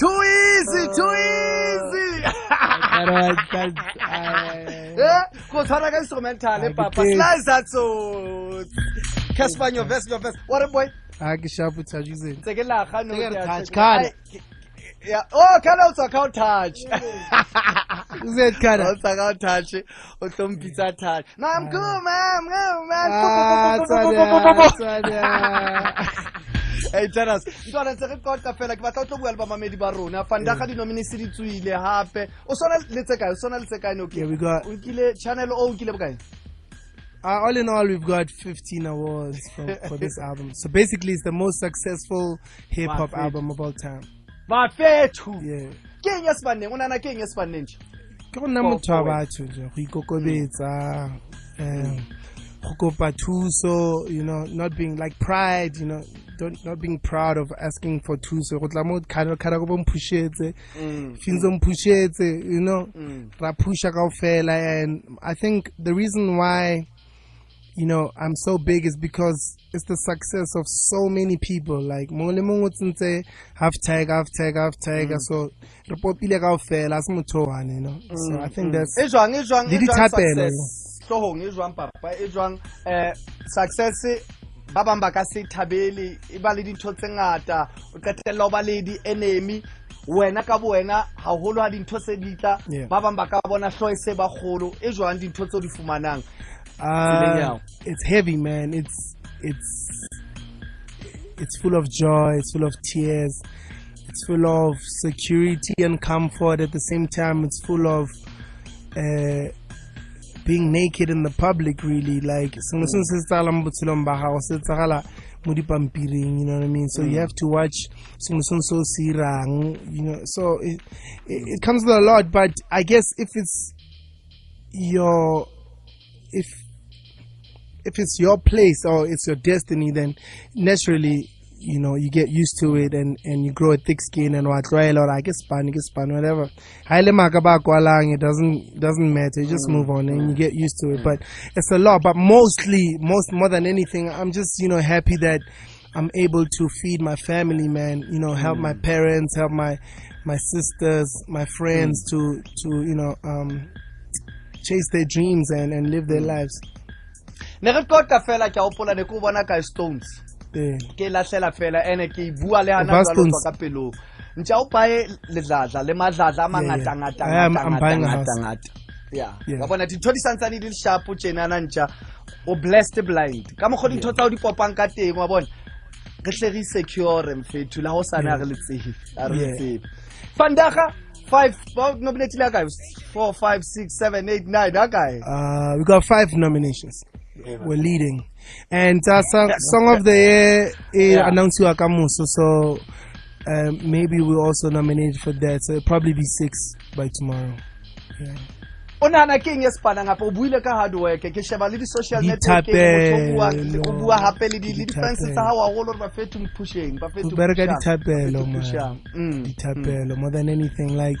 Too easy, too easy. kutshwara ka instrumental ebapa slizatsotsi casper nyovesi nyovesi ware boy ha ke sharp tajuzeni tsekelaga no Yeah. Oh, kana utswa ka touch. Uzet kana. Utswa ka touch. Uhlompitsa touch. Mam good, mam, mam, mam. Ah, hey ntwana ntse re qota fela ke batla o tlo bua le bamamedi ba rona. Fandaga di tswile gape o le o swana le tse kae ne o Yeah, we got- o nkile channel o nkile bokae? Uh, all in all, we've got 15 awards for, for this album. So basically, it's the most successful hip hop album of all time. bafethu Yeah. ke eng ya sebaneng o nana ke eng ya sebaneng nje Ke go nna motho wa batho nje, go ikokobetsa, um, go kopa thuso, you know, not being like pride, you know, don't, not being proud of asking for thuso. Go tla mo khana go bo mpushetse, mm. finzo mpushetse, you know, mm. ra pusha kaofela and I think the reason why you know, I'm so big is because it's the success of so many people. Like, mongwe le mongwe tsentse half tag, half tag, half tag. Mm. So, re popile kaofela, as motho o one, you know. So, I think that's, e jwang e jwang e jwang success? Hlohong e jwang papa? E jwang eh, um success ba bang ba ka se thabele e ba le dintho tse ngata o qetelela o ba le di-enemy wena ka bowena haholo ha dintho se di tla ba bang ba ka bona hlo e se ba kgolo e jwang dintho tse o di fumanang uh, it's heavy, man. It's, it's, it's full of joy. It's full of tears. It's full of security and comfort. At the same time, it's full of, uh, being naked in the public really. Like sengwe se mm. se tsala mo botshelong ba gago se tsagala mo dipampiring you know what i mean? So you mm. have to watch sengwe se se o se irang you know? So it, it, it comes with a lot but i guess if it's your if if it's your place or it's your destiny then naturally you know you get used to it and and you grow a thick skin and what or I guess span get span whatever. Haile makaba kwalang it doesn't doesn't matter you just move on and you get used to it. But it's a lot but mostly most more than anything I'm just you know happy that I'm able to feed my family man you know help my parents help my my sisters my friends to to you know um chase their dreams and and live their lives. Ne re qota fela ke a opola ne ke o bona ka stones. Ke latlhela fela ene ke bua le hana tswa ka pelong. Ntse o baye ledladla le madladla a mangata ya ngata I am- ngata I'm buying a ngata house. ngata yeah. Yeah. bona dintho di santsane di le sharp tjenana ntša o blessed blind. Ka mokgwa dintho tsa o di popang ka teng wa bona. Re tle re secure mfethu la go sane a re le tsebe a re tsebe. Fandaga five ba nominate kae? Four five six seven eight nine ha kae? Uh, we got five nominations. We're leading, and uh, song, song of the year is Yeah. announced to Akamuso. So um, maybe we'll also nominate for that. So it'll probably be six by tomorrow. Yeah. o nahana ke eng e sepana gape o buile ka hard work ke sheba le di-social networking o Dithapelo. bua gape le di- le di-fans Dithapelo. tsa gago haholo gore We better get Itapelo, man. Mm. Itapelo more than anything. Like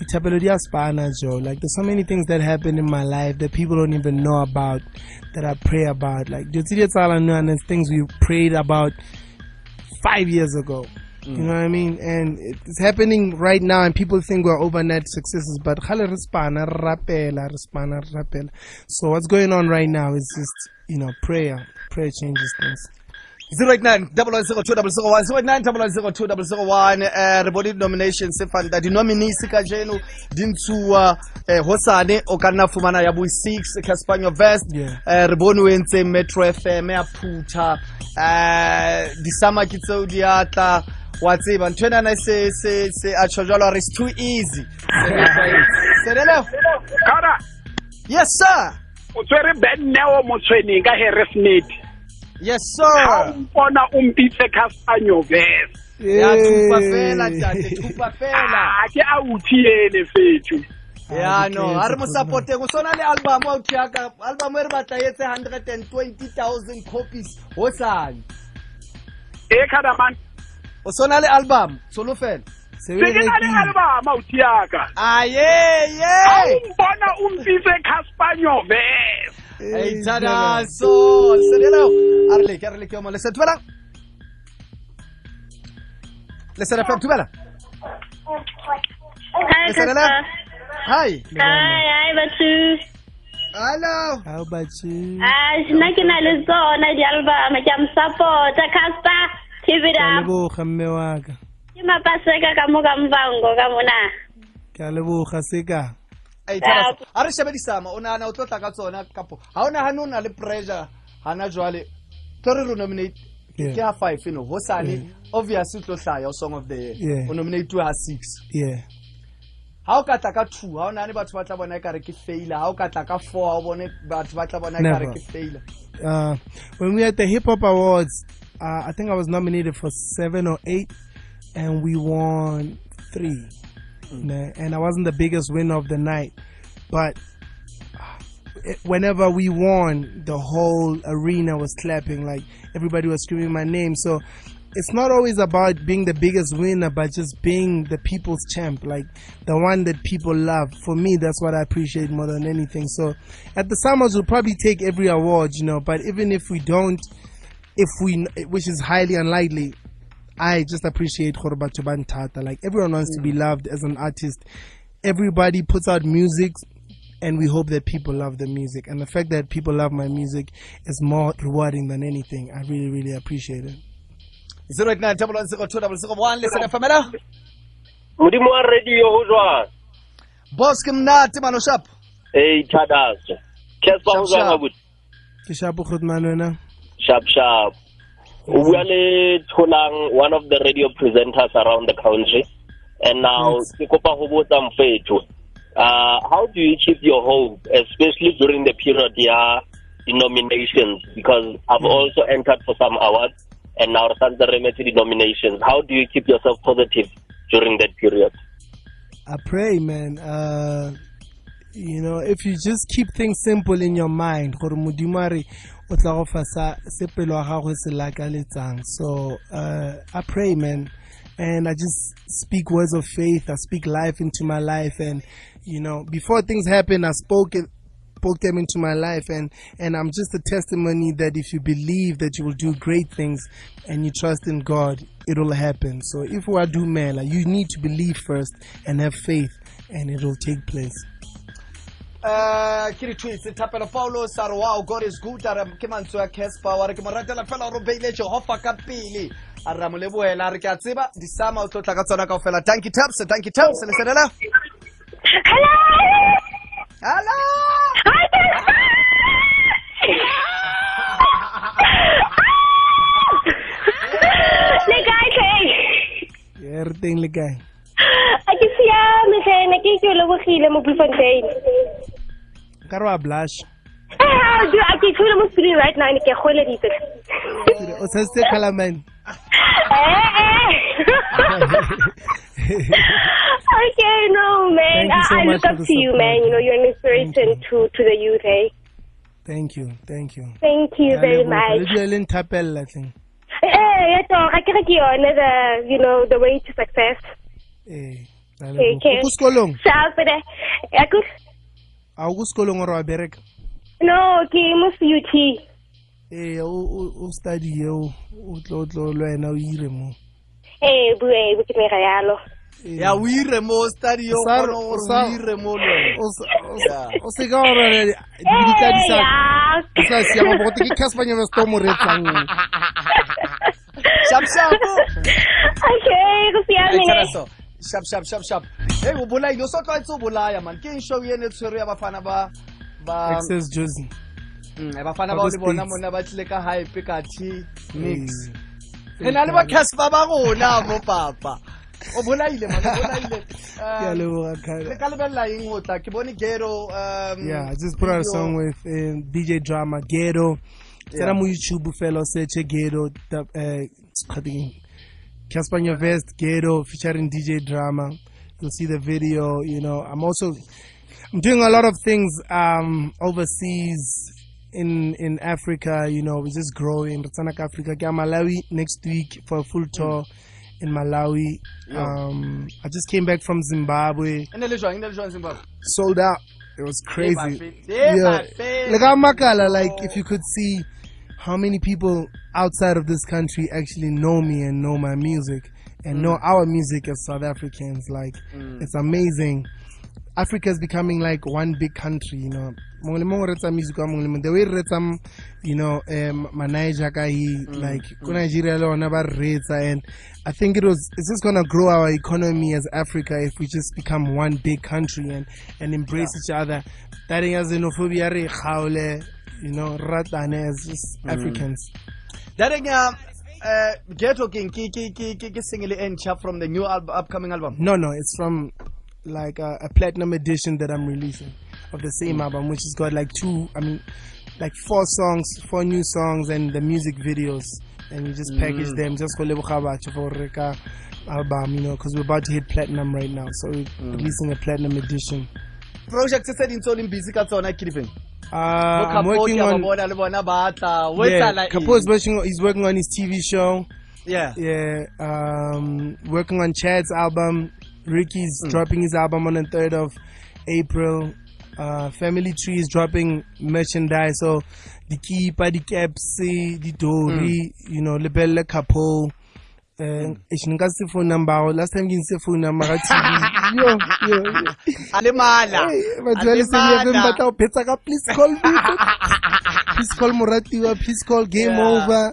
Itapelo diaspana, Joe. Like there's so many things that happen in my life that people don't even know about, that I pray about. Like and there's things we prayed about five years ago. You know what I mean? And it's happening right now, and people think we're overnight successes, but spana, spana. So what's going on right now is just, you know, prayer. Prayer changes things. 089 002 089 eh re bone di-nomination se fanta di-nominees ka jeno di ntshuwa eh hosane o ka nna fumana ya bo 6 caspanyo vest eh re bone o entse metro fm ya phutha. Um disama ke tseo di atla wa tseba ntho enana se se se a tjho jalo re it's too easy. Serelo Kara, yes sir. O tswere Ben Neo motshweneng ka Harrismith yes sir. Awubona umpithe khasanyovesa yathupa fela thupa fela. Ake awuthiyele fethu. Yano ha re mosupporteng o sona le album ao thiaka album e re batla e etse 120000 copies. Ho sane e khadaman o sona le album solofela sekenalealibama uthiyaka aye ah, ye awumbona umpise khaspanyovesa Itadazo Serelo Arlik Arlik يوم لسه تبلا لسه رفع تبلا لسه لا هاي هاي هاي باتشو Hello. How about you? Ah, nna ke na le tsona di-album ke a mo support-a custer tv leboga mme waka ke mapaseka ka mo ka mvango ka mona ke a leboga sekang ka Hey, tell us, a re shebe disama o nagana o tlo tla ka tsona kapo ga o nagane o na le pressure gana jwale tlo re re nominate ke ha five eno hosane obviously o tlo hlaya o song of the year o nominate ha six. Yeah. Ha o ka tla ka two ha o nagane batho ba tla bona e kare ke faila ha o ka tla ka four ha o bone batho ba tla bona e kare ke faila uh, when we had the hip hop awards, uh, I think I was nominated for seven or eight, and we won three. Nah, And I wasn't the biggest winner of the night, but whenever we won, the whole arena was clapping, like everybody was screaming my name. So it's not always about being the biggest winner, but just being the people's champ, like the one that people love. For me, that's what I appreciate more than anything. So at the SAMAs, we'll probably take every award, you know, but even if we don't, if we, which is highly unlikely, I just appreciate Khoroba Choban Tata. Like everyone wants to be loved as an artist. Everybody puts out music and we hope that people love the music. And the fact that people love my music is more rewarding than anything. I really, really appreciate it. 089 double one zero two double zero one listen FM hello modimo wa radio ho jwang boss ke mnati mano sharp ee thadaso Cassper ho Sharp, jwang sharp. abuti Kishapu Khutman wena? sharp sharp o bua le tholang one of the radio presenters around the country. And now Yes. ke kopa ho botsa mfetho uh, how do you keep your hope especially during the period ya the nominations? Because i've also entered for some awards and now santse re emetse the-nominations how do you keep yourself positive during that period? I pray, man. Uh, you know, if you just keep things simple in your mind, gore Modimo a re, o tla go se pelo ya gago se lakaletsang. so uh, I pray, man. And I just speak words of faith. I speak life into my life. And, you know, before things happen, I spoke it, spoke them into my life. And, and I'm just a testimony that if you believe that you will do great things and you trust in God, it will happen. So if we are do like you need to believe first and have faith and it will take place. Uh ke retweets thapelo paulo sa re wow god is good a re ke mantswe ya casper wa re ke mo ratela fela gore o beile jehova ka pele. A re ra mo leboela a re ke a tseba disama o tlotla ka tsona kao fela tanky taps tanky taps lesenela hello? Hello? Hi le kae tlhe Yeah, everything le kae? a ke siame tlhe ne ke ke lebogile mo bloemfontein Ka re wa blush. Eh, ke tshwere mo screen right now ke goeleditse O tshetse calamine. Eh, eh. okay, no, man. So I, look up to you, support. man. You know, you're an inspiration to, to the youth, eh? Thank you, thank you. Thank you very. Le much. dule le nthapella tleng. Eh, ya ke re ke yone the, you know, the way to success. Eh. ke a Okay, leboga. okay. O ko awukusikolweni or wabereka no ke mo CUT ee eh, o studie o tlo tlo le wena o ire mo. Ee bue e bo ke mega yalo. Eh, ya o ire mo studio o ire mo le o se ka di ka di sa sa ya ke me sto mo retsang. Shap shap okay go siame Hey, ne. Tharaso. sharp sharp sharp sharp hey o bolaile o so tlwaetse o bolaya man ke eng show ene tshwere ya bafana ba ba Access Josie. Mm, eh, bafana Ba ba o ko le bona States. mona ba tlile ka hype ka t mix Eh. re na le ba casper ba rona mo papa o bolaile man o bolaile Ke a Um, leboga, re Kyle. ka lebelela eng go tla ke bone gero um Yeah, I just put out a video. song with uh, DJ Drama Ghetto. Yeah. Tsena mo YouTube fellow search Ghetto the uh kgating Cassper Nyovest Ghetto featuring DJ Drama. You'll see the video, you know. I'm also I'm doing a lot of things um overseas in in Africa, you know, we're just growing. Botswana Africa, ya Malawi next week for a full tour in Malawi. Um I just came back from Zimbabwe, ne le jwang, ne le jwang Zimbabwe? sold out. It was crazy. Yeah. Like like if you could see how many people outside of this country actually know me and know my music and know mm. our music as South Africans. Like, mm. it's amazing. Africa is becoming like one big country, you know. Mongwe le mongwe reetsa music wa mongwe le mongwe. The way re you know, um, Manai Jakai, mm, like, ko Nigeria le ona ba re and I think it was, it's just gonna grow our economy as Africa if we just become one big country and, and embrace each other. That xenophobia re kgaole, you know, ratane as just mm. Africans. Dareng ya uh, uh Ghetto King ke ke ke ke ke single e ntšha from the new al- upcoming album. No, no, it's from like a, a platinum edition that I'm releasing of the same album, which has got like two, I mean, like four songs, four new songs, and the music videos, and you just package mm. them just for Lebogabatho for Reka album, you know, because we're about to hit platinum right now, so we're mm. releasing a platinum edition. Project tse o leng busy ka tsona ke difeng? Uh, I'm working on. ba bona le bona ba tla. Ho Yeah, eng? Capo's working. He's working on his TV show. Yeah. Yeah, um, working on Chad's album. Ricky's dropping his album on the 3rd of April. Uh, Family Tree is dropping merchandise. So, the keeper, the caps, the dory, you know, lebelle capo. Uh, ich nka se phone number last time ke ntse phone number ka TV yo. Yo batho ba le batla go phetsa ka please call me please call moratiwa please call game Yeah. over.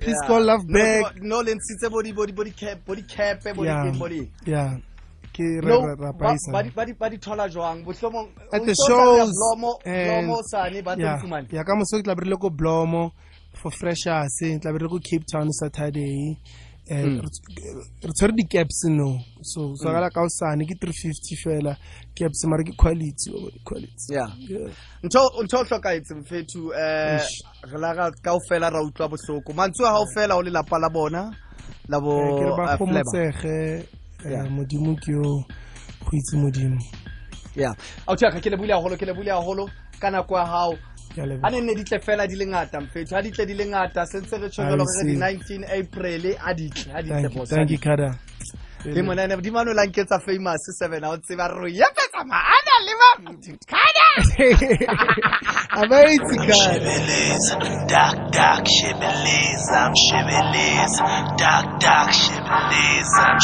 Please Yeah. call love back. no le ntshitse bo di bo di bo di cap bo di cap bo di bo di. yeah. Ke re No, re ba di ba di ba di thola jwang? Bohlomong at the tla ya shows Blomo Blomo sane ba tlo yeah. ka moso ke tla bere le ko blomo for freshers tla bere ko cape town saturday Eh, hmm. re tshwere di-caps no. So hmm. tshwakala ka osane ke three fifty fela caps mare ke quality oh, quality. Ntho o tlhokaetseng fethu um re la ka ofela ra utlwa bohloko. Mantswe a gao fela o lelapa la bona la bo eh, modimo ke yo go itse modimo. Ya a o ke le bule haholo ke le bule ka nako ya gao a ne nne di fela di le ngata mfetho a ditle di le ngata sentse re tshwere gore di 19 april a ditle a ha di tle boss. thank you kada le mona ne di mano la nketsa famous seven out tseba re ya ka tsama ana le ba kada abaitsi kada dak dak shebeleza shebeleza dak dak shebeleza.